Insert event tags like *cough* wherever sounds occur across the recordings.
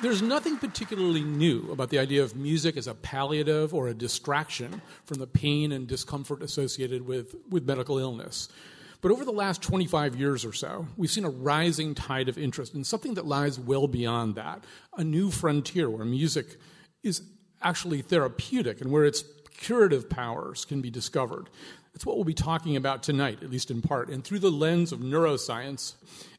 There's nothing particularly new about the idea of music as a palliative or a distraction from the pain and discomfort associated with, with medical illness. But over the last 25 years or so, we've seen a rising tide of interest in something that lies well beyond that a new frontier where music is actually therapeutic and where its curative powers can be discovered. That's what we'll be talking about tonight, at least in part, and through the lens of neuroscience.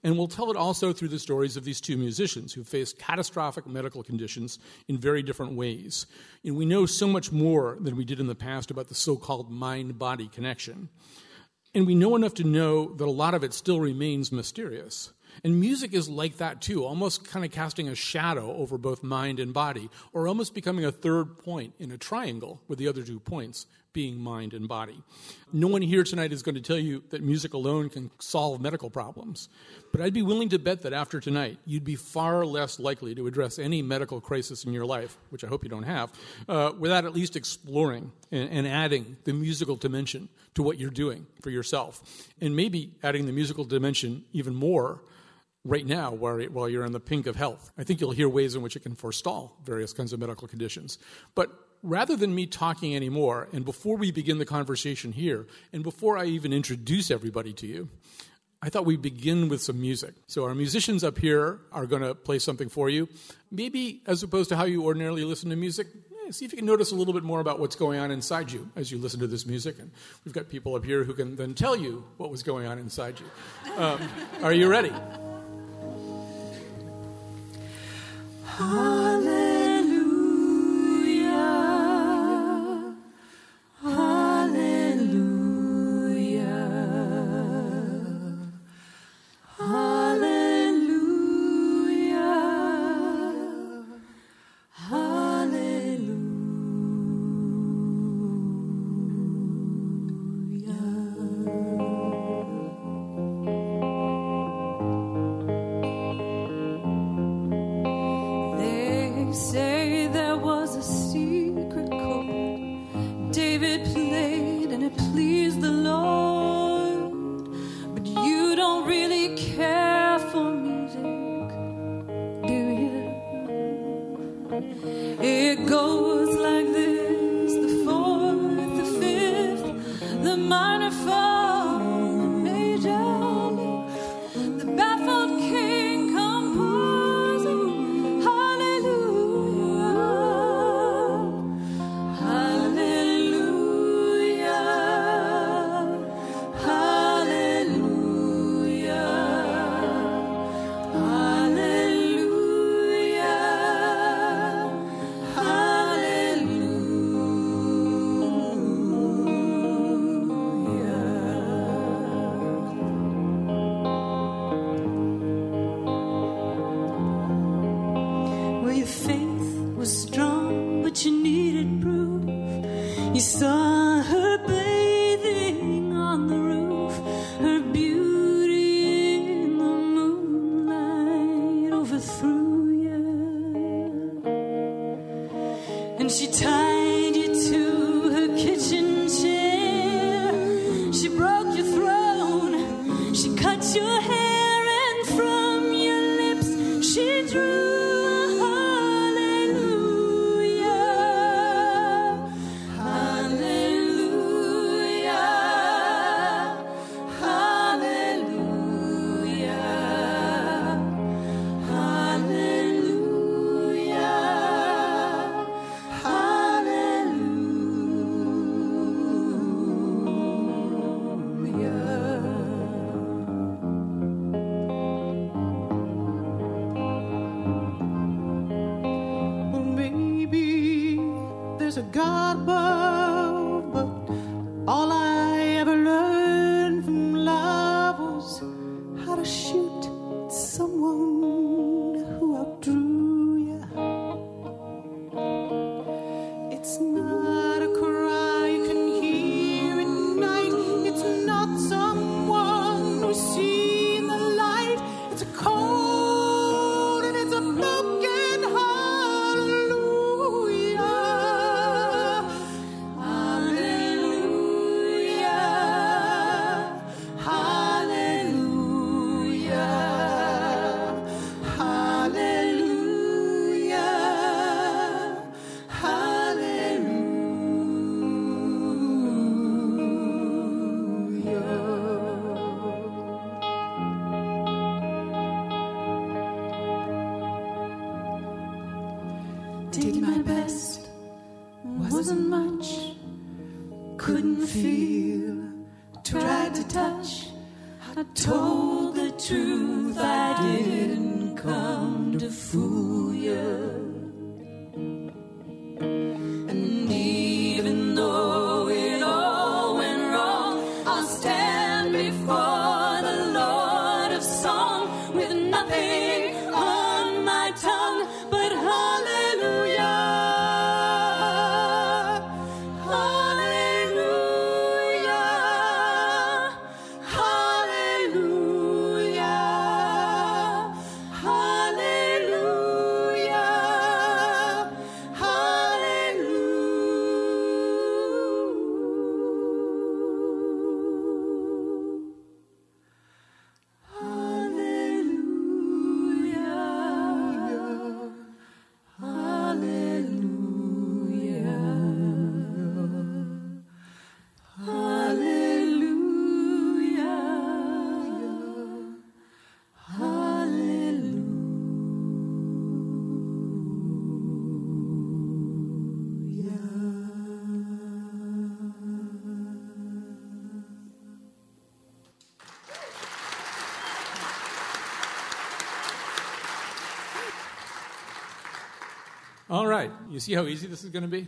And we'll tell it also through the stories of these two musicians who faced catastrophic medical conditions in very different ways. And we know so much more than we did in the past about the so called mind body connection. And we know enough to know that a lot of it still remains mysterious. And music is like that too, almost kind of casting a shadow over both mind and body, or almost becoming a third point in a triangle with the other two points being mind and body. No one here tonight is going to tell you that music alone can solve medical problems, but I'd be willing to bet that after tonight, you'd be far less likely to address any medical crisis in your life, which I hope you don't have, uh, without at least exploring and, and adding the musical dimension to what you're doing for yourself. And maybe adding the musical dimension even more right now while, while you're in the pink of health. I think you'll hear ways in which it can forestall various kinds of medical conditions. But rather than me talking anymore, and before we begin the conversation here, and before I even introduce everybody to you, I thought we'd begin with some music. So, our musicians up here are going to play something for you. Maybe as opposed to how you ordinarily listen to music, eh, see if you can notice a little bit more about what's going on inside you as you listen to this music. And we've got people up here who can then tell you what was going on inside you. Um, are you ready? Hallelujah. It's You see how easy this is going to be?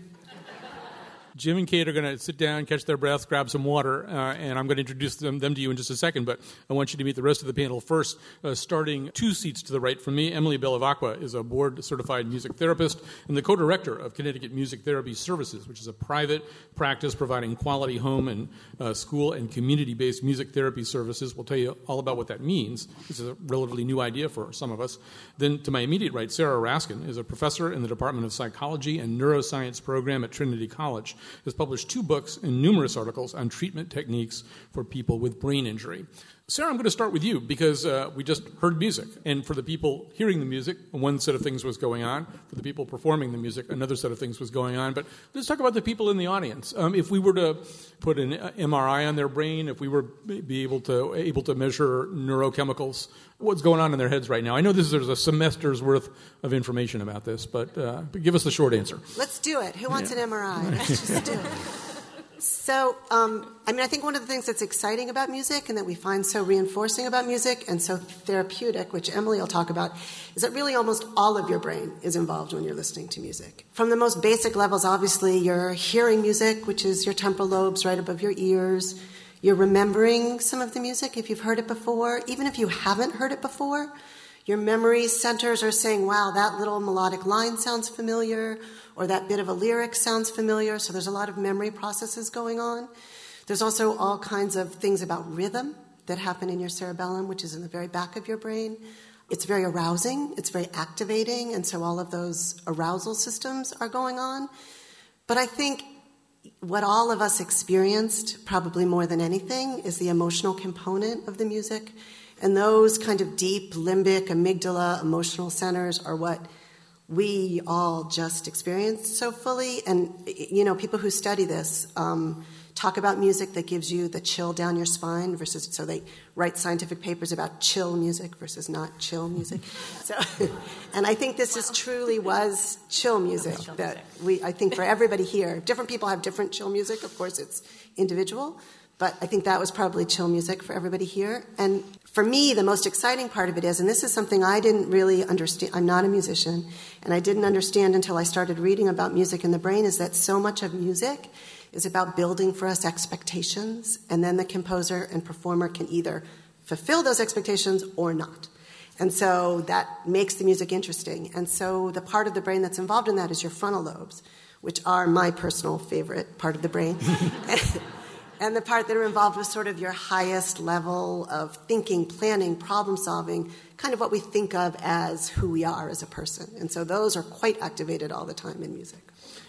Jim and Kate are going to sit down, catch their breath, grab some water, uh, and I'm going to introduce them, them to you in just a second. But I want you to meet the rest of the panel first. Uh, starting two seats to the right from me, Emily Bellavacqua is a board certified music therapist and the co director of Connecticut Music Therapy Services, which is a private practice providing quality home and uh, school and community based music therapy services. We'll tell you all about what that means. This is a relatively new idea for some of us. Then to my immediate right, Sarah Raskin is a professor in the Department of Psychology and Neuroscience program at Trinity College has published two books and numerous articles on treatment techniques for people with brain injury. Sarah, I'm going to start with you because uh, we just heard music. And for the people hearing the music, one set of things was going on. For the people performing the music, another set of things was going on. But let's talk about the people in the audience. Um, if we were to put an MRI on their brain, if we were be able to able to measure neurochemicals, what's going on in their heads right now? I know this is, there's a semester's worth of information about this, but, uh, but give us the short answer. Let's do it. Who wants yeah. an MRI? Let's just do it. So, um, I mean, I think one of the things that's exciting about music and that we find so reinforcing about music and so therapeutic, which Emily will talk about, is that really almost all of your brain is involved when you're listening to music. From the most basic levels, obviously, you're hearing music, which is your temporal lobes right above your ears. You're remembering some of the music if you've heard it before. Even if you haven't heard it before, your memory centers are saying, wow, that little melodic line sounds familiar, or that bit of a lyric sounds familiar. So there's a lot of memory processes going on. There's also all kinds of things about rhythm that happen in your cerebellum, which is in the very back of your brain. It's very arousing, it's very activating, and so all of those arousal systems are going on. But I think what all of us experienced, probably more than anything, is the emotional component of the music. And those kind of deep limbic, amygdala, emotional centers are what we all just experienced so fully. And, you know, people who study this um, talk about music that gives you the chill down your spine versus, so they write scientific papers about chill music versus not chill music. *laughs* So, *laughs* and I think this is truly was chill music that we, I think for everybody here, different people have different chill music. Of course, it's individual. But I think that was probably chill music for everybody here. And for me, the most exciting part of it is, and this is something I didn't really understand, I'm not a musician, and I didn't understand until I started reading about music in the brain, is that so much of music is about building for us expectations, and then the composer and performer can either fulfill those expectations or not. And so that makes the music interesting. And so the part of the brain that's involved in that is your frontal lobes, which are my personal favorite part of the brain. *laughs* and the part that are involved with sort of your highest level of thinking, planning, problem solving, kind of what we think of as who we are as a person. And so those are quite activated all the time in music.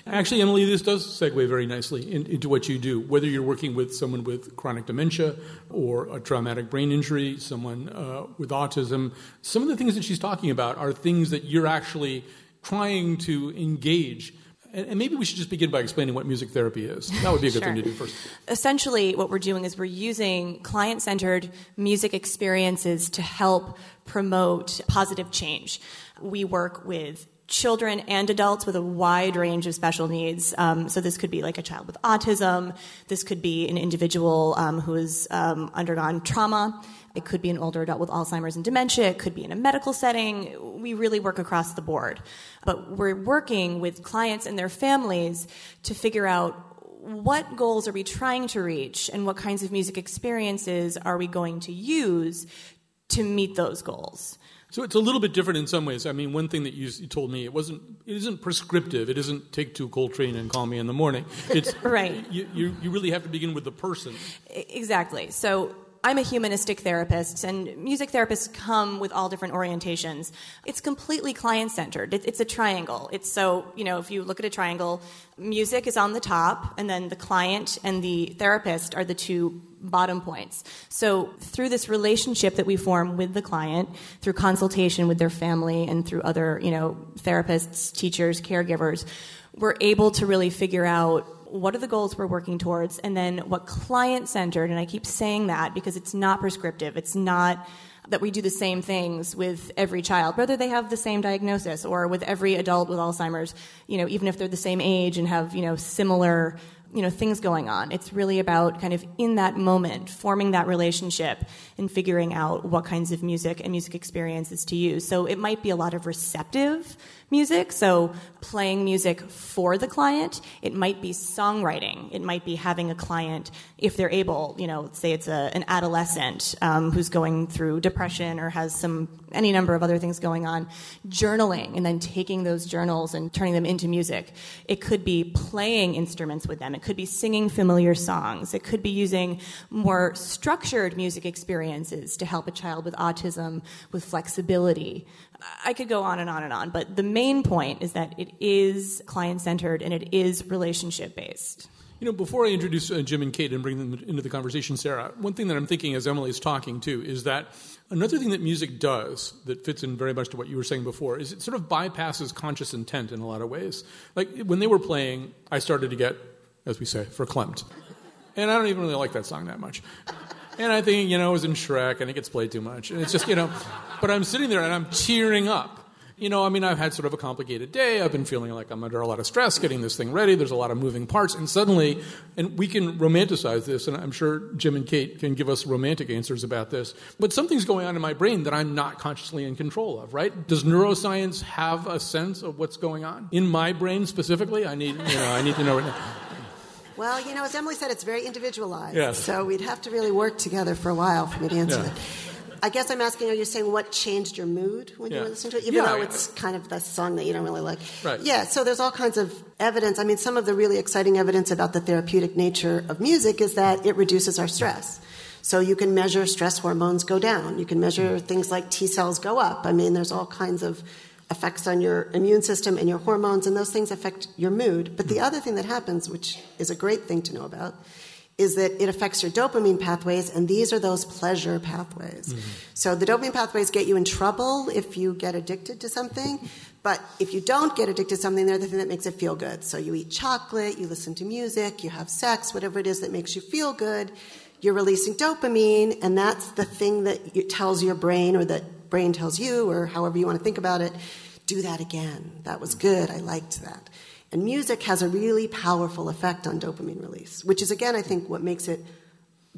Actually, Emily, this does segue very nicely in, into what you do. Whether you're working with someone with chronic dementia or a traumatic brain injury, someone uh, with autism, some of the things that she's talking about are things that you're actually trying to engage and maybe we should just begin by explaining what music therapy is. That would be a good sure. thing to do first. Essentially, what we're doing is we're using client centered music experiences to help promote positive change. We work with children and adults with a wide range of special needs. Um, so this could be like a child with autism. This could be an individual um, who has um, undergone trauma. It could be an older adult with Alzheimer's and dementia. It could be in a medical setting. We really work across the board. But we're working with clients and their families to figure out what goals are we trying to reach and what kinds of music experiences are we going to use to meet those goals. So it's a little bit different in some ways. I mean, one thing that you, you, told me it wasn't it isn't prescriptive. It isn't take two Coltrane and call me in the morning. It's *laughs* right. You, you, you really have to begin with the person. Exactly. So I'm a humanistic therapist, and music therapists come with all different orientations. It's completely client centered. It's a triangle. It's so, you know, if you look at a triangle, music is on the top, and then the client and the therapist are the two bottom points. So, through this relationship that we form with the client, through consultation with their family, and through other, you know, therapists, teachers, caregivers, we're able to really figure out what are the goals we're working towards, and then what client centered, and I keep saying that because it's not prescriptive. It's not that we do the same things with every child, whether they have the same diagnosis or with every adult with Alzheimer's, you know, even if they're the same age and have, you know, similar you know things going on it's really about kind of in that moment forming that relationship and figuring out what kinds of music and music experiences to use so it might be a lot of receptive music. So playing music for the client. It might be songwriting. It might be having a client, if they're able, you know, say it's a, an adolescent um, who's going through depression or has some any number of other things going on, journaling and then taking those journals and turning them into music. It could be playing instruments with them. It could be singing familiar songs. It could be using more structured music experiences to help a child with autism with flexibility. I could go on and on and on, but the main point is that it is client centered and it is relationship based. You know, before I introduce uh, Jim and Kate and bring them into the conversation, Sarah, one thing that I'm thinking as Emily is talking too is that another thing that music does that fits in very much to what you were saying before is it sort of bypasses conscious intent in a lot of ways. Like when they were playing, I started to get, as we say, verklempt. And I don't even really like that song that much. And I think, you know, it was in Shrek and it gets played too much. And it's just, you know, but I'm sitting there and I'm tearing up. You know, I mean, I've had sort of a complicated day. I've been feeling like I'm under a lot of stress getting this thing ready. There's a lot of moving parts. And suddenly, and we can romanticize this, and I'm sure Jim and Kate can give us romantic answers about this, but something's going on in my brain that I'm not consciously in control of, right? Does neuroscience have a sense of what's going on? In my brain specifically? I need, you know, I need to know right now. Well, you know, as Emily said, it's very individualized. Yes. So we'd have to really work together for a while for me to answer Yeah. that. I guess I'm asking, are you saying what changed your mood when you Yeah. were listening to it? Even Yeah, though it's kind of the song that you don't really like. Right. Yeah, so there's all kinds of evidence. I mean, some of the really exciting evidence about the therapeutic nature of music is that it reduces our stress. So you can measure stress hormones go down. You can measure things like T cells go up. I mean, there's all kinds of effects on your immune system and your hormones, and those things affect your mood. But the other thing that happens, which is a great thing to know about, is that it affects your dopamine pathways, and these are those pleasure pathways. Mm-hmm. So the dopamine pathways get you in trouble if you get addicted to something, but if you don't get addicted to something, they're the thing that makes it feel good. So you eat chocolate, you listen to music, you have sex, whatever it is that makes you feel good, you're releasing dopamine, and that's the thing that you- tells your brain, or that brain tells you, or however you want to think about it, do that again. That was good. I liked that. And music has a really powerful effect on dopamine release, which is, again, I think what makes it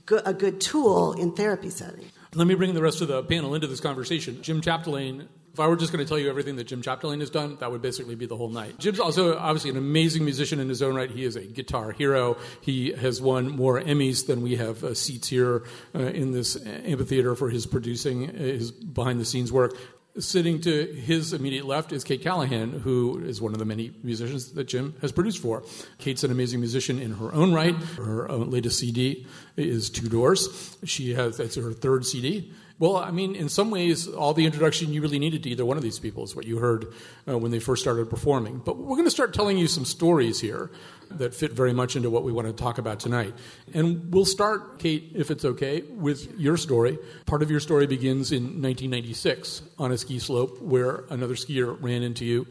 go- a good tool in therapy setting. Let me bring the rest of the panel into this conversation. Jim Chapdelaine, if I were just going to tell you everything that Jim Chapdelaine has done, that would basically be the whole night. Jim's also obviously an amazing musician in his own right. He is a guitar hero. He has won more Emmys than we have uh, seats here uh, in this amphitheater for his producing, uh, his behind the scenes work. Sitting to his immediate left is Kate Callahan, who is one of the many musicians that Jim has produced for. Kate's an amazing musician in her own right. Her uh, latest CD is Two Doors. She has that's her third CD. Well, I mean, in some ways, all the introduction you really needed to either one of these people is what you heard uh, when they first started performing. But we're going to start telling you some stories here that fit very much into what we want to talk about tonight. And we'll start, Kate, if it's okay, with your story. Part of your story begins in 1996 on a ski slope where another skier ran into you.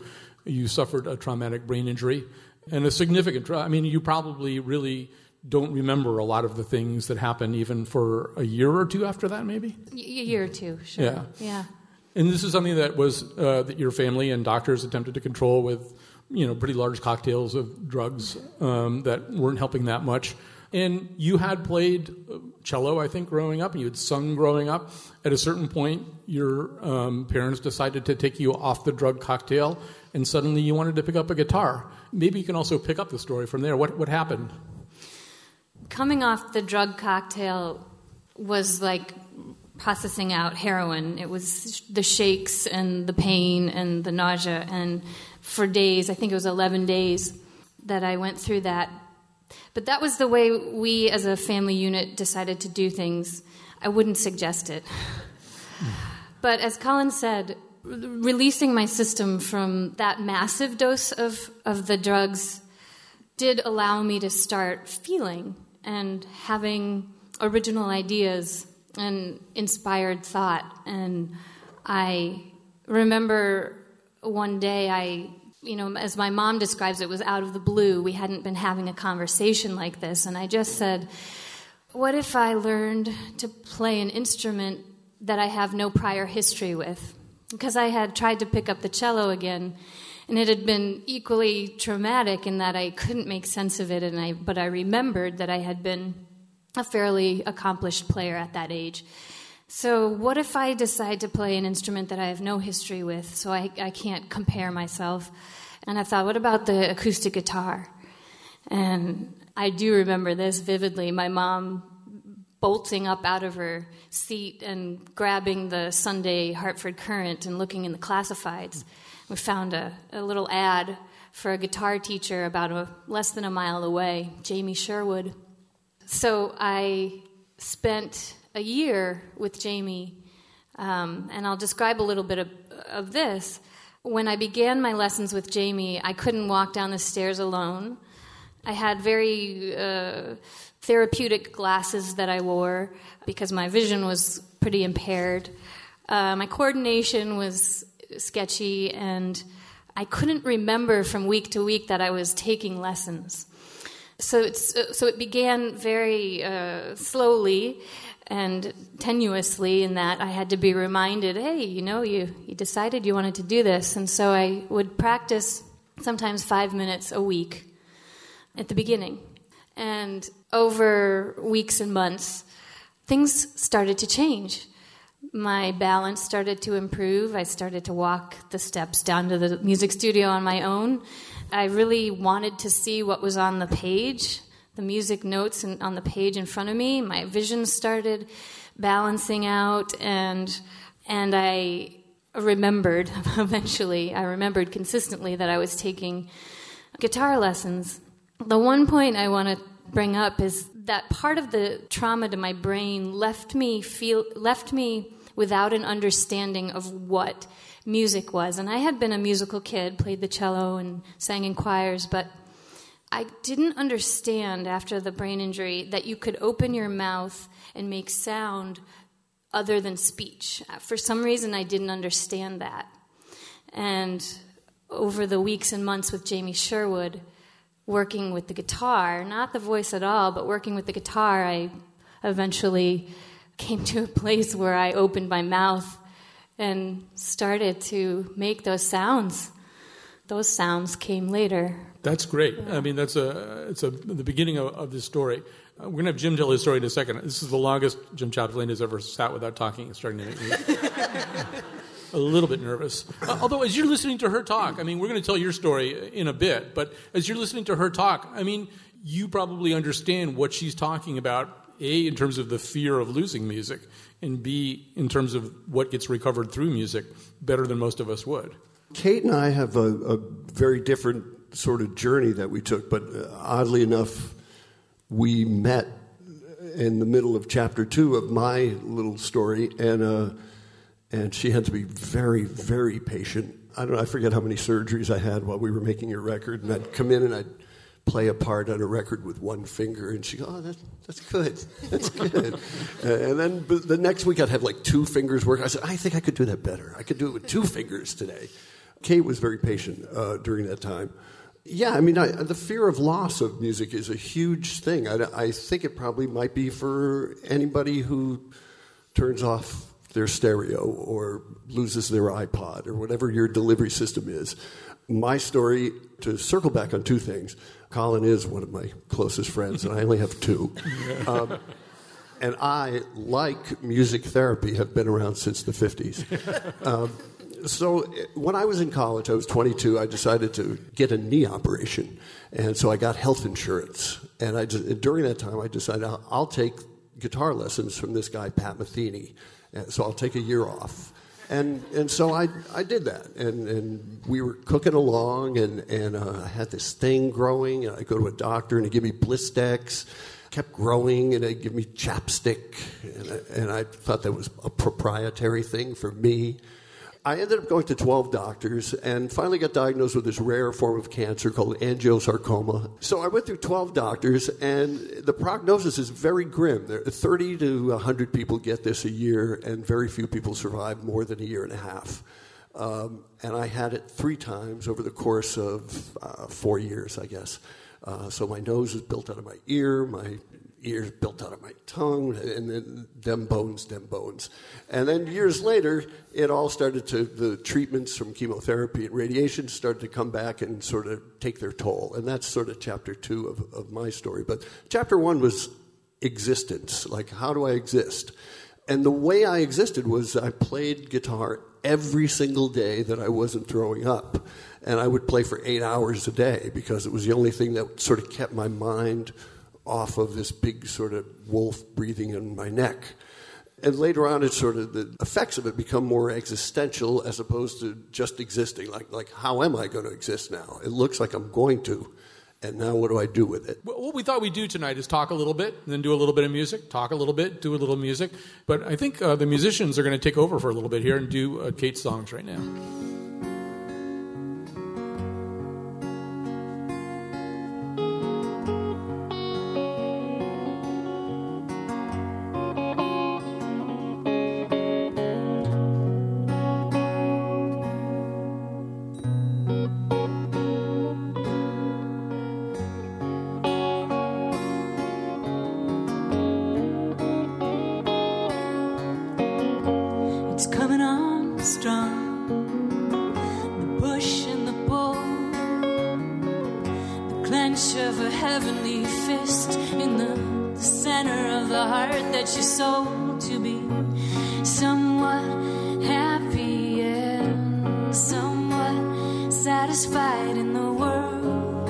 You suffered a traumatic brain injury and a significant, tra- I mean, you probably really don't remember a lot of the things that happened even for a year or two after that, maybe? A year or two, sure. Yeah. Yeah. And this is something that was uh, that your family and doctors attempted to control with, you know, pretty large cocktails of drugs um, that weren't helping that much. And you had played uh, cello, I think, growing up, and you had sung growing up. At a certain point, your um, parents decided to take you off the drug cocktail, and suddenly you wanted to pick up a guitar. Maybe you can also pick up the story from there. What what happened? Coming off the drug cocktail was like processing out heroin. It was the shakes and the pain and the nausea. And for days, I think it was 11 days, that I went through that. But that was the way we as a family unit decided to do things. I wouldn't suggest it. But as Colin said, releasing my system from that massive dose of, of the drugs did allow me to start feeling and having original ideas and inspired thought. And I remember one day I you know, as my mom describes it, was out of the blue. We hadn't been having a conversation like this. And I just said, What if I learned to play an instrument that I have no prior history with? Because I had tried to pick up the cello again, and it had been equally traumatic in that I couldn't make sense of it. And I, but I remembered that I had been a fairly accomplished player at that age. So, what if I decide to play an instrument that I have no history with, so I, I can't compare myself? And I thought, what about the acoustic guitar? And I do remember this vividly. My mom bolting up out of her seat and grabbing the Sunday Hartford Courant and looking in the classifieds. We found a, a little ad for a guitar teacher about a, less than a mile away, Jamie Sherwood. So I spent a year with Jamie, um, and I'll describe a little bit of, of this. When I began my lessons with Jamie, I couldn't walk down the stairs alone. I had very uh, therapeutic glasses that I wore because my vision was pretty impaired. Uh, my coordination was sketchy, and I couldn't remember from week to week that I was taking lessons. So, so it began very uh, slowly and tenuously in that I had to be reminded, hey, you know, you, you decided you wanted to do this. And so I would practice sometimes five minutes a week at the beginning. And over weeks and months, things started to change. My balance started to improve. I started to walk the steps down to the music studio on my own. I really wanted to see what was on the page, the music notes on the page in front of me. My vision started balancing out, and and I remembered *laughs* eventually. I remembered consistently that I was taking guitar lessons. The one point I want to bring up is that part of the trauma to my brain left me feel left me without an understanding of what music was. And I had been a musical kid, played the cello and sang in choirs, but I didn't understand after the brain injury that you could open your mouth and make sound other than speech. For some reason, I didn't understand that. And over the weeks and months with Jamie Sherwood, working with the guitar, not the voice at all, but working with the guitar, I eventually came to a place where I opened my mouth and started to make those sounds. Those sounds came later. That's great. I mean, that's a it's a the beginning of, of this story. Uh, we're gonna have Jim tell his story in a second. This is the longest Jim Chapdelaine has ever sat without talking. It's starting to make me *laughs* a little bit nervous. Uh, although, as you're listening to her talk, I mean, we're going to tell your story in a bit. But as you're listening to her talk, I mean, you probably understand what she's talking about. A, in terms of the fear of losing music, and B, in terms of what gets recovered through music, better than most of us would. Kate and I have a, a very different sort of journey that we took, but uh, oddly enough, we met in the middle of chapter two of my little story, and uh, and she had to be very, very patient. I don't know, I forget how many surgeries I had while we were making a record, and I'd come in and I'd play a part on a record with one finger, and she go, "Oh, that's that's good, that's good." *laughs* uh, and then the next week I'd have like two fingers work. I said, "I think I could do that better. I could do it with two fingers today." Kate was very patient uh, during that time. Yeah, I mean, I, the fear of loss of music is a huge thing. I, I think it probably might be for anybody who turns off their stereo or loses their iPod or whatever your delivery system is. My story, to circle back on two things, Colin is one of my closest friends, and I only have two. *laughs* Um, and I, like music therapy, have been around since the 50s. *laughs* Um, so when I was in college, I was 22, I decided to get a knee operation. And so I got health insurance. And I just, during that time, I decided I'll, take guitar lessons from this guy, Pat Metheny. So I'll take a year off. And, and so I, I did that. And, and we were cooking along, and, and uh, I had this thing growing. And I go to a doctor, and he give me Blistex. Kept growing, and they give me chapstick. And I, and I thought that was a proprietary thing for me. I ended up going to 12 doctors and finally got diagnosed with this rare form of cancer called angiosarcoma. So I went through 12 doctors, and the prognosis is very grim. There, 30 to 100 people get this a year, and very few people survive more than a year and a half. Um, and I had it three times over the course of uh, four years, I guess. Uh, so my nose was built out of my ear, my ears built out of my tongue, and then them bones, them bones. And then years later, it all started to, the treatments from chemotherapy and radiation started to come back and sort of take their toll. And that's sort of chapter two of, of my story. But chapter one was existence. Like, how do I exist? And the way I existed was I played guitar every single day that I wasn't throwing up. And I would play for eight hours a day because it was the only thing that sort of kept my mind off of this big sort of wolf breathing in my neck. And later on, it sort of the effects of it become more existential as opposed to just existing. Like, like how am I going to exist now? It looks like I'm going to, and now what do I do with it? What we thought we'd do tonight is talk a little bit, and then do a little bit of music, talk a little bit, do a little music. But I think uh, the musicians are going to take over for a little bit here and do uh, Kate's songs right now. Satisfied in the world.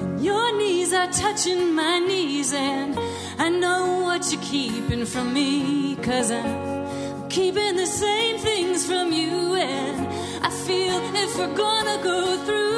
And Your knees are touching my knees, and I know what you're keeping from me. Cause I'm keeping the same things from you, and I feel if we're gonna go through,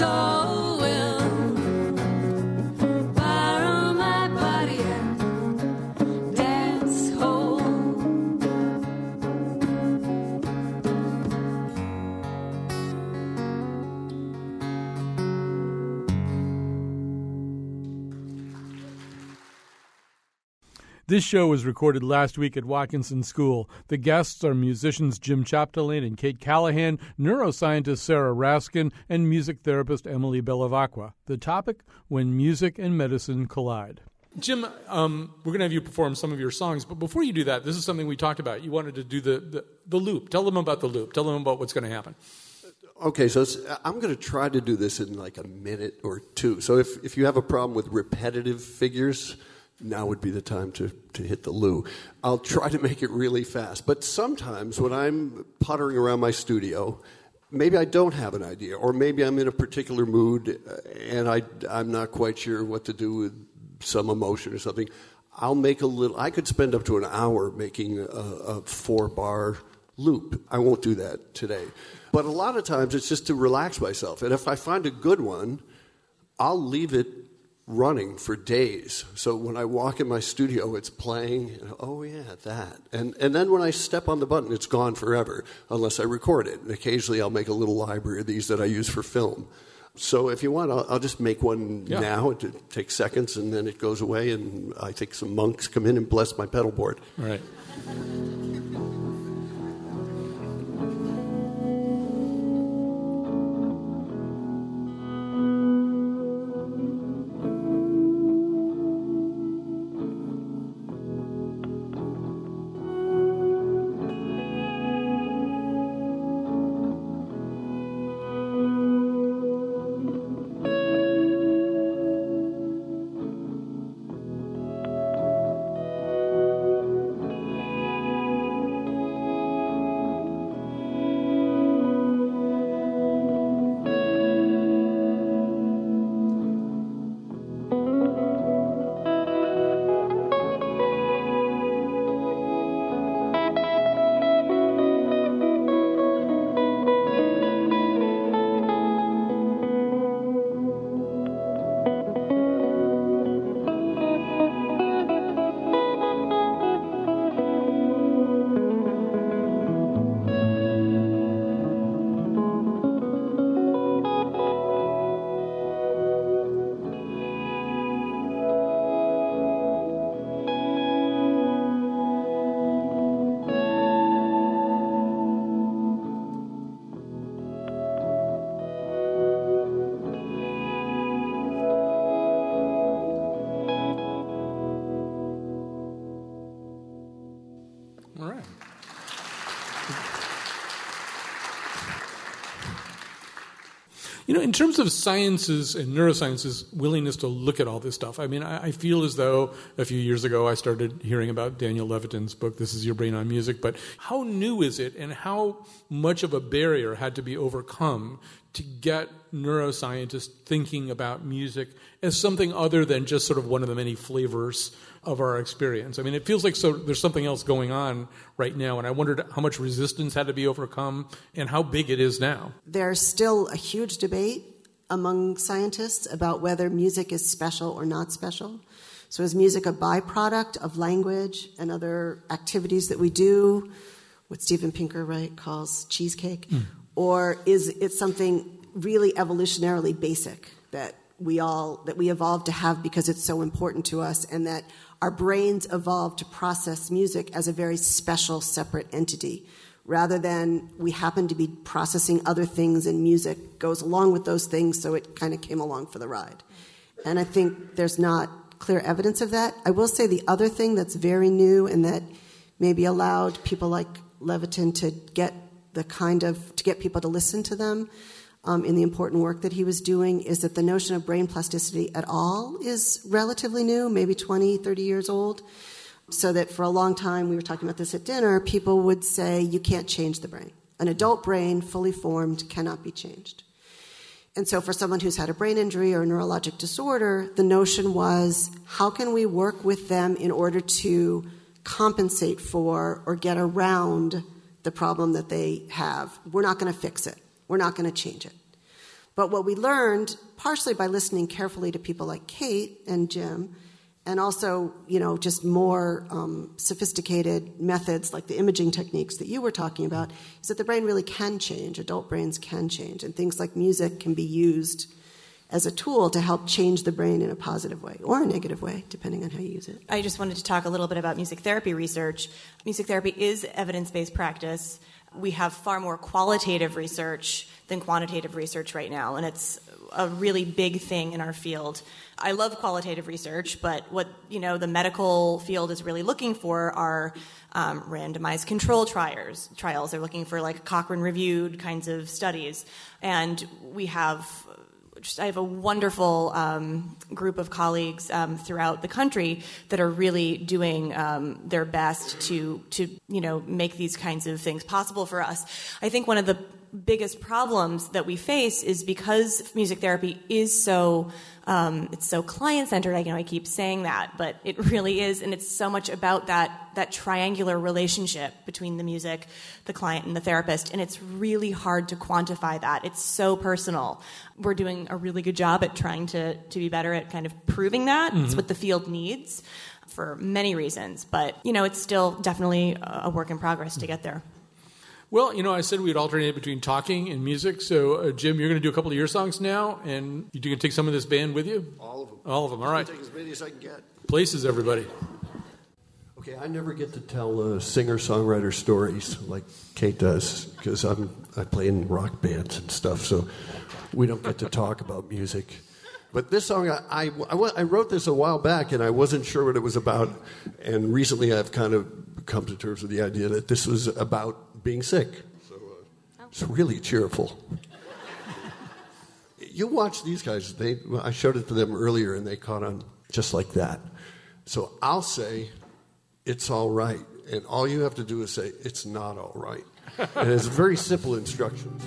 soul This show was recorded last week at Watkinson School. The guests are musicians Jim Chapdelaine and Kate Callahan, neuroscientist Sarah Raskin, and music therapist Emily Bellavacqua. The topic When Music and Medicine Collide. Jim, um, we're going to have you perform some of your songs, but before you do that, this is something we talked about. You wanted to do the, the, the loop. Tell them about the loop. Tell them about what's going to happen. Okay, so it's, I'm going to try to do this in like a minute or two. So if, if you have a problem with repetitive figures, now would be the time to, to hit the loo. I'll try to make it really fast. But sometimes when I'm pottering around my studio, maybe I don't have an idea, or maybe I'm in a particular mood uh, and I, I'm not quite sure what to do with some emotion or something. I'll make a little, I could spend up to an hour making a, a four bar loop. I won't do that today. But a lot of times it's just to relax myself. And if I find a good one, I'll leave it running for days. So when I walk in my studio, it's playing. And, oh yeah, that. And and then when I step on the button, it's gone forever unless I record it. And occasionally I'll make a little library of these that I use for film. So if you want, I'll, I'll just make one Yeah. now. It takes seconds, and then it goes away. And I think some monks come in and bless my pedal board. All right. You know, in terms of science's and neuroscience's willingness to look at all this stuff, I mean, I, I feel as though a few years ago I started hearing about Daniel Levitin's book, This Is Your Brain on Music, but how new is it and how much of a barrier had to be overcome to get neuroscientists thinking about music as something other than just sort of one of the many flavors of our experience? I mean, it feels like so there's something else going on right now, and I wondered how much resistance had to be overcome and how big it is now. There's still a huge debate among scientists about whether music is special or not special. So, is music a byproduct of language and other activities that we do, what Steven Pinker right calls cheesecake, hmm. or is it something really evolutionarily basic that we all that we evolved to have because it's so important to us, and that our brains evolved to process music as a very special, separate entity rather than we happen to be processing other things and music goes along with those things, so it kind of came along for the ride. And I think there's not clear evidence of that. I will say the other thing that's very new and that maybe allowed people like Levitin to get the kind of to get people to listen to them um, in the important work that he was doing is that the notion of brain plasticity at all is relatively new, maybe 20, 30 years old so that for a long time, we were talking about this at dinner, people would say you can't change the brain. An adult brain, fully formed, cannot be changed. And so, for someone who's had a brain injury or a neurologic disorder, the notion was how can we work with them in order to compensate for or get around the problem that they have? We're not going to fix it, we're not going to change it. But what we learned, partially by listening carefully to people like Kate and Jim, and also, you know, just more um, sophisticated methods like the imaging techniques that you were talking about, is that the brain really can change. Adult brains can change, and things like music can be used as a tool to help change the brain in a positive way or a negative way, depending on how you use it. I just wanted to talk a little bit about music therapy research. Music therapy is evidence based practice. We have far more qualitative research than quantitative research right now, and it's a really big thing in our field. I love qualitative research, but what you know the medical field is really looking for are um, randomized control trials. Trials. They're looking for like Cochrane reviewed kinds of studies, and we have I have a wonderful um, group of colleagues um, throughout the country that are really doing um, their best to to you know make these kinds of things possible for us. I think one of the biggest problems that we face is because music therapy is so um, it's so client centered. I you know I keep saying that, but it really is, and it's so much about that that triangular relationship between the music, the client, and the therapist. And it's really hard to quantify that. It's so personal. We're doing a really good job at trying to to be better at kind of proving that. Mm-hmm. It's what the field needs for many reasons, but you know it's still definitely a work in progress to get there. Well, you know, I said we'd alternate between talking and music. So, uh, Jim, you're going to do a couple of your songs now, and you're going to take some of this band with you? All of them. All of them, all right. Take as many as I can get. Places, everybody. Okay, I never get to tell uh, singer-songwriter stories like Kate does because I'm I play in rock bands and stuff, so we don't get to talk about music. But this song, I, I, I, wrote this a while back, and I wasn't sure what it was about. And recently, I've kind of come to terms with the idea that this was about being sick. So uh, it's really cheerful. you watch these guys. They, I showed it to them earlier, and they caught on just like that. So I'll say, "It's all right," and all you have to do is say, "It's not all right." and it's very simple instructions.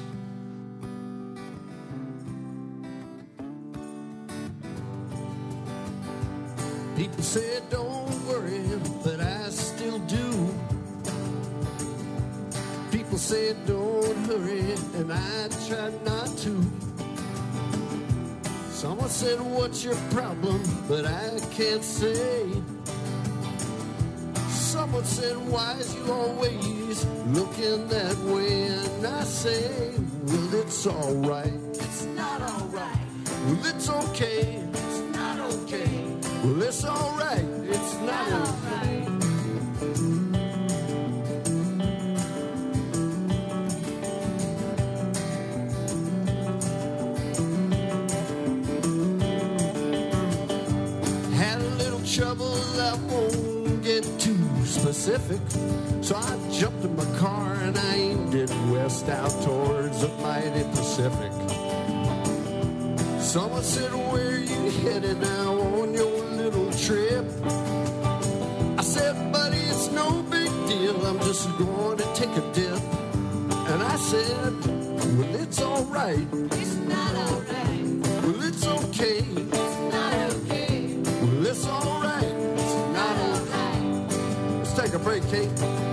People say, "Don't worry," Say don't hurry, and I tried not to. Someone said, What's your problem? But I can't say. Someone said, Why is you always looking that way? And I say, Well, it's alright. It's not alright. Well, it's okay. It's not okay. Well, it's alright. Pacific. So I jumped in my car and I aimed it west out towards the mighty Pacific. Someone said, Where you headed now on your little trip? I said, Buddy, it's no big deal. I'm just going to take a dip. And I said, Well, it's alright. It's not alright. Well, it's okay. celebrate, Kate.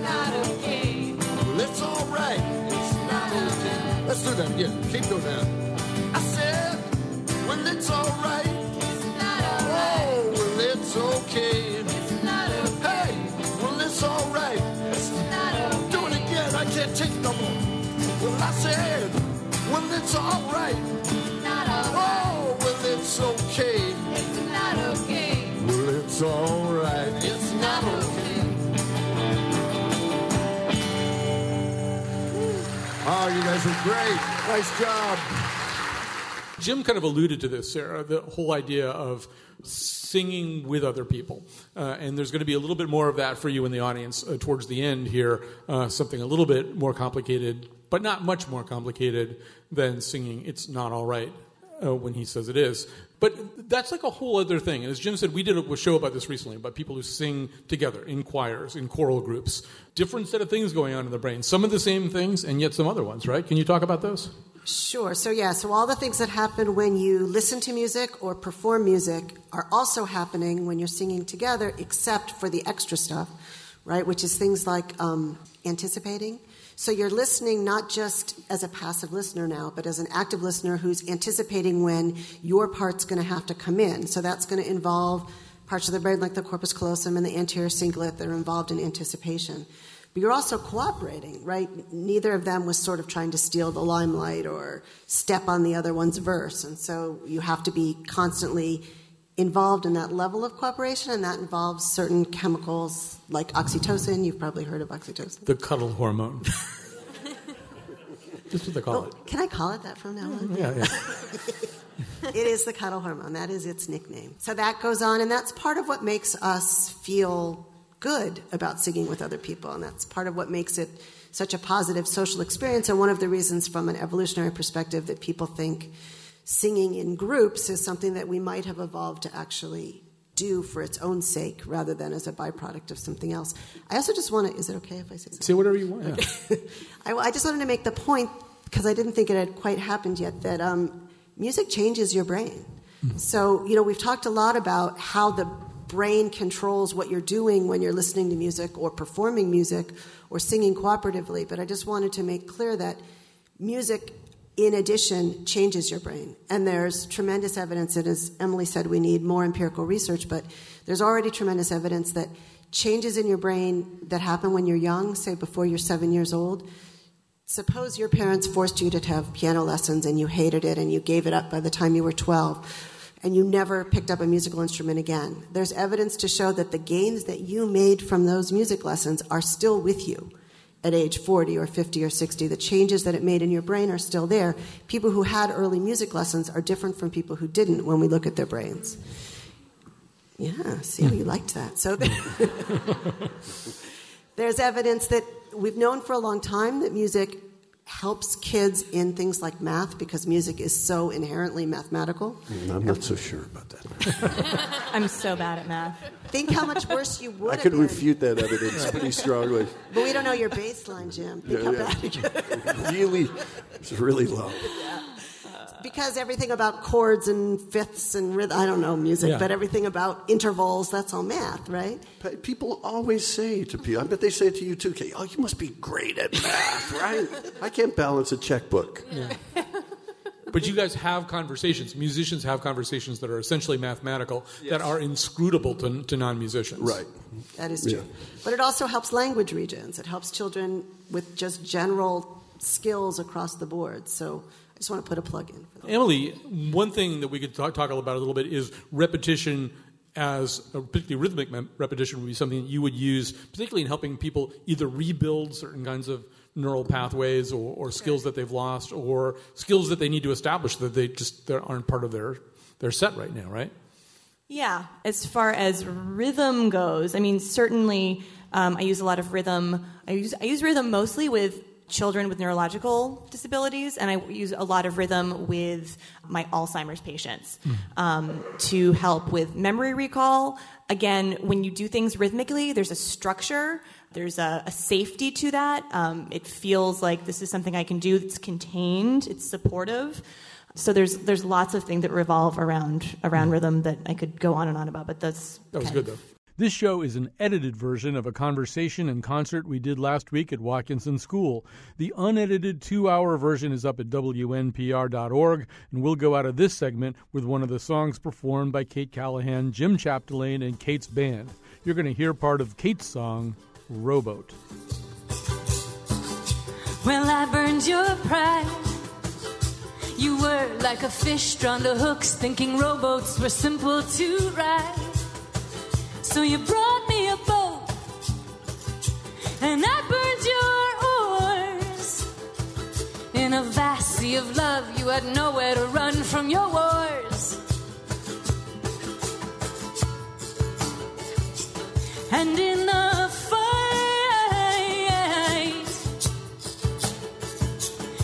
Let's do that again. Keep doing that. I said, well, it's all right. It's not all oh, right. Oh, well, it's okay. It's not okay. Hey, well, it's all right. It's not okay. Do it again. I can't take it no more. Well, I said, well, it's all right. It's not all oh, right. Oh, well, it's okay. It's not okay. Well, it's all right. It's not okay. Oh, you guys are great. Nice job. Jim kind of alluded to this, Sarah, the whole idea of singing with other people. Uh, and there's going to be a little bit more of that for you in the audience uh, towards the end here, uh, something a little bit more complicated, but not much more complicated than singing It's Not All Right uh, when he says it is. But that's like a whole other thing. And as Jim said, we did a show about this recently about people who sing together in choirs, in choral groups. Different set of things going on in the brain. Some of the same things, and yet some other ones, right? Can you talk about those? Sure. So, yeah, so all the things that happen when you listen to music or perform music are also happening when you're singing together, except for the extra stuff, right? Which is things like um, anticipating. So, you're listening not just as a passive listener now, but as an active listener who's anticipating when your part's going to have to come in. So, that's going to involve parts of the brain like the corpus callosum and the anterior cingulate that are involved in anticipation. But you're also cooperating, right? Neither of them was sort of trying to steal the limelight or step on the other one's verse. And so you have to be constantly involved in that level of cooperation, and that involves certain chemicals like oxytocin. You've probably heard of oxytocin. The cuddle hormone. *laughs* That's what they call Oh, it. can I call it that from now on? Yeah, yeah. *laughs* it is the cuddle hormone. That is its nickname. So that goes on, and that's part of what makes us feel good about singing with other people, and that's part of what makes it such a positive social experience. And one of the reasons, from an evolutionary perspective, that people think singing in groups is something that we might have evolved to actually do for its own sake rather than as a byproduct of something else. I also just want to, is it okay if I say something? Say whatever you want. Yeah. *laughs* I, I just wanted to make the point, because I didn't think it had quite happened yet, that um, music changes your brain. So, you know, we've talked a lot about how the brain controls what you're doing when you're listening to music or performing music or singing cooperatively, but I just wanted to make clear that music, in addition, changes your brain. And there's tremendous evidence, and as Emily said, we need more empirical research, but there's already tremendous evidence that changes in your brain that happen when you're young, say before you're seven years old, Suppose your parents forced you to have piano lessons and you hated it and you gave it up by the time you were 12 and you never picked up a musical instrument again. There's evidence to show that the gains that you made from those music lessons are still with you at age 40 or 50 or 60. The changes that it made in your brain are still there. People who had early music lessons are different from people who didn't when we look at their brains. Yeah, see, you liked that. So *laughs* there's evidence that we've known for a long time that music helps kids in things like math because music is so inherently mathematical. Mm, I'm not so sure about that. *laughs* I'm so bad at math. Think how much worse you would I have could been. refute that evidence pretty *laughs* strongly. But we don't know your baseline, Jim. Think how Yeah, bad really, it's really low. Because everything about chords and fifths and rhythm, I don't know music, Yeah. but everything about intervals, that's all math, right? Pe- People always say to people, I bet they say it to you too, Kate, oh, you must be great at math, right? I can't balance a checkbook. Yeah. But you guys have conversations. Musicians have conversations that are essentially mathematical, that are inscrutable to, to non musicians. Right. That is true. But it also helps language regions. It helps children with just general skills across the board. So I just want to put a plug in. For. Emily, one thing that we could talk, talk about a little bit is repetition as a particularly rhythmic repetition would be something that you would use, particularly in helping people either rebuild certain kinds of neural pathways or, or skills that they've lost or skills that they need to establish that they just that aren't part of their, their set right now, right? Yeah, as far as rhythm goes, I mean, certainly um, I use a lot of rhythm. I use, I use rhythm mostly with children with neurological disabilities, and I use a lot of rhythm with my Alzheimer's patients um, to help with memory recall. Again, when you do things rhythmically, there's a structure, there's a, a safety to that. Um, it feels like this is something I can do that's contained, it's supportive. So there's there's lots of things that revolve around around rhythm that I could go on and on about, but that's That was good, though. This show is an edited version of a conversation and concert we did last week at Watkinson School. The unedited two hour version is up at WNPR.org, and we'll go out of this segment with one of the songs performed by Kate Callahan, Jim Chapdelaine, and Kate's band. You're going to hear part of Kate's song, Rowboat. Well, I burned your pride. You were like a fish drawn to hooks, thinking rowboats were simple to ride. So you brought me a boat, and I burned your oars. In a vast sea of love, you had nowhere to run from your wars. And in the fight,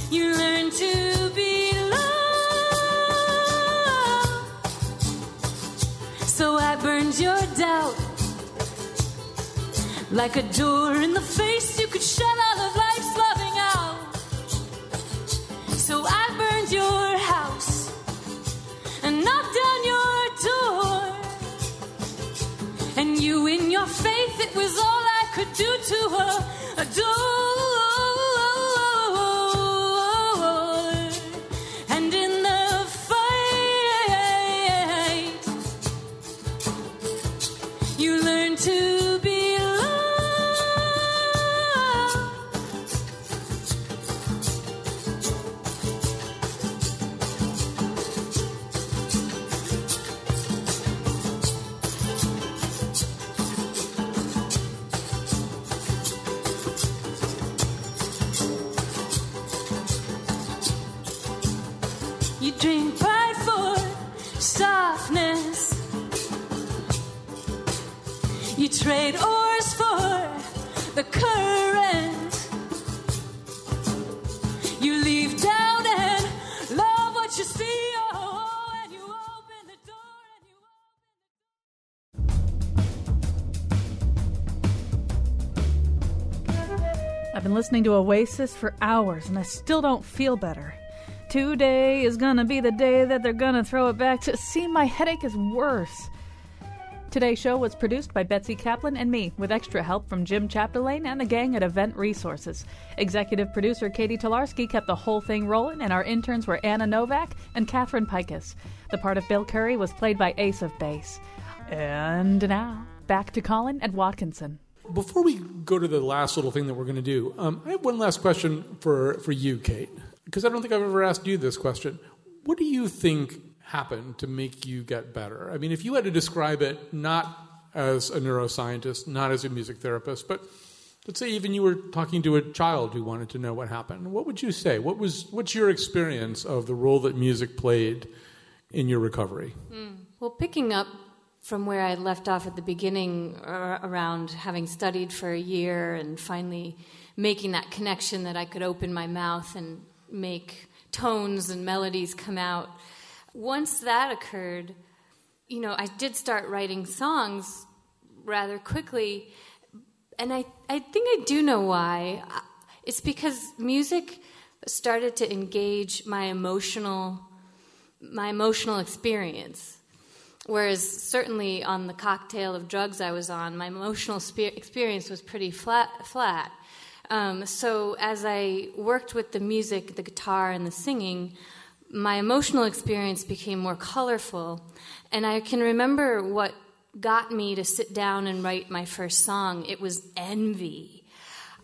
you learn to Burned your doubt like a door in the face. You could shut all of life's loving out. So I burned your house and knocked down your door. And you, in your faith, it was all I could do to her. Adore. Listening to Oasis for hours and I still don't feel better. Today is gonna be the day that they're gonna throw it back to. See, my headache is worse. Today's show was produced by Betsy Kaplan and me, with extra help from Jim Chapdelaine and the gang at Event Resources. Executive producer Catie Talarski kept the whole thing rolling, and our interns were Anna Novak and Catherine Pikus. The part of Bill Curry was played by Ace of Base. And now, back to Colin and Watkinson. Before we go to the last little thing that we're going to do, um, I have one last question for, for you, Kate, because I don't think I've ever asked you this question. What do you think happened to make you get better? I mean, if you had to describe it not as a neuroscientist, not as a music therapist, but let's say even you were talking to a child who wanted to know what happened, what would you say? What was, what's your experience of the role that music played in your recovery? Well, picking up from where I left off at the beginning uh, around having studied for a year and finally making that connection that I could open my mouth and make tones and melodies come out. Once that occurred, you know, I did start writing songs rather quickly, and I, I think I do know why. It's because music started to engage my emotional my emotional experience. Whereas certainly on the cocktail of drugs I was on, my emotional spe- experience was pretty flat. flat. Um, so as I worked with the music, the guitar, and the singing, my emotional experience became more colorful. And I can remember what got me to sit down and write my first song. It was envy.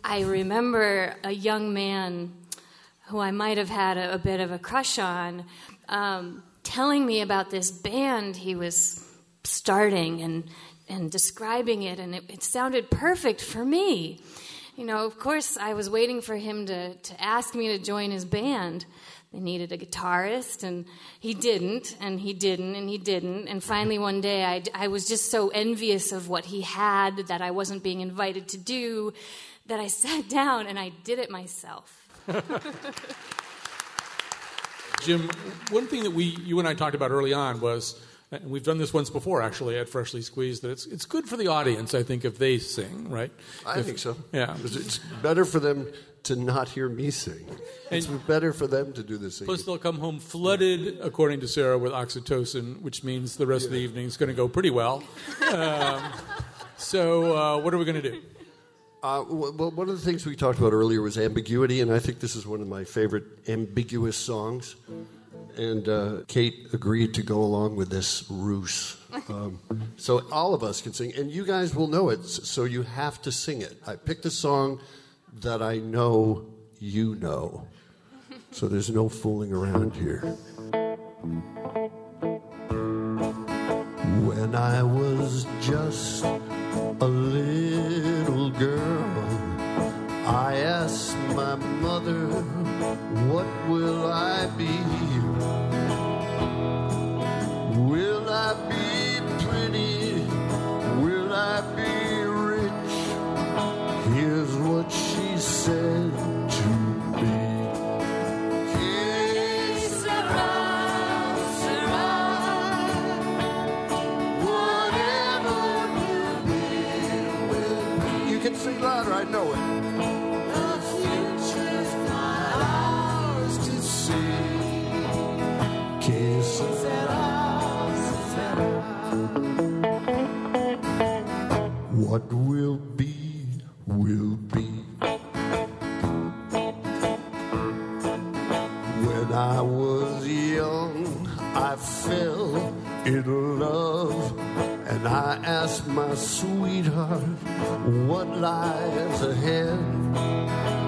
I remember a young man who I might have had a, a bit of a crush on um, telling me about this band he was starting and, and describing it, and it, it sounded perfect for me. You know, of course, I was waiting for him to, to ask me to join his band. They needed a guitarist, and he didn't, and he didn't, and he didn't. And finally, one day, I, I was just so envious of what he had that I wasn't being invited to do that I *laughs* sat down and I did it myself. *laughs* Jim, one thing that we, you and I talked about early on was, and we've done this once before actually at Freshly Squeezed, that it's, it's good for the audience, I think, if they sing, right? I If- think so. Yeah. It's better for them to not hear me sing. It's better for them to do the singing. Plus, they'll come home flooded, according to Sarah, with oxytocin, which means the rest of the evening is going to go pretty well. *laughs* Um, so, uh, what are we going to do? Uh, well, one of the things we talked about earlier was ambiguity, and I think this is one of my favorite ambiguous songs. And uh, Kate agreed to go along with this ruse. Um, so all of us can sing, and you guys will know it, so you have to sing it. I picked a song that I know you know. So there's no fooling around here. When I was just a little girl, I asked my mother, what will I be? what will be, will be. When I was young, I fell in love, and I asked my sweetheart what lies ahead.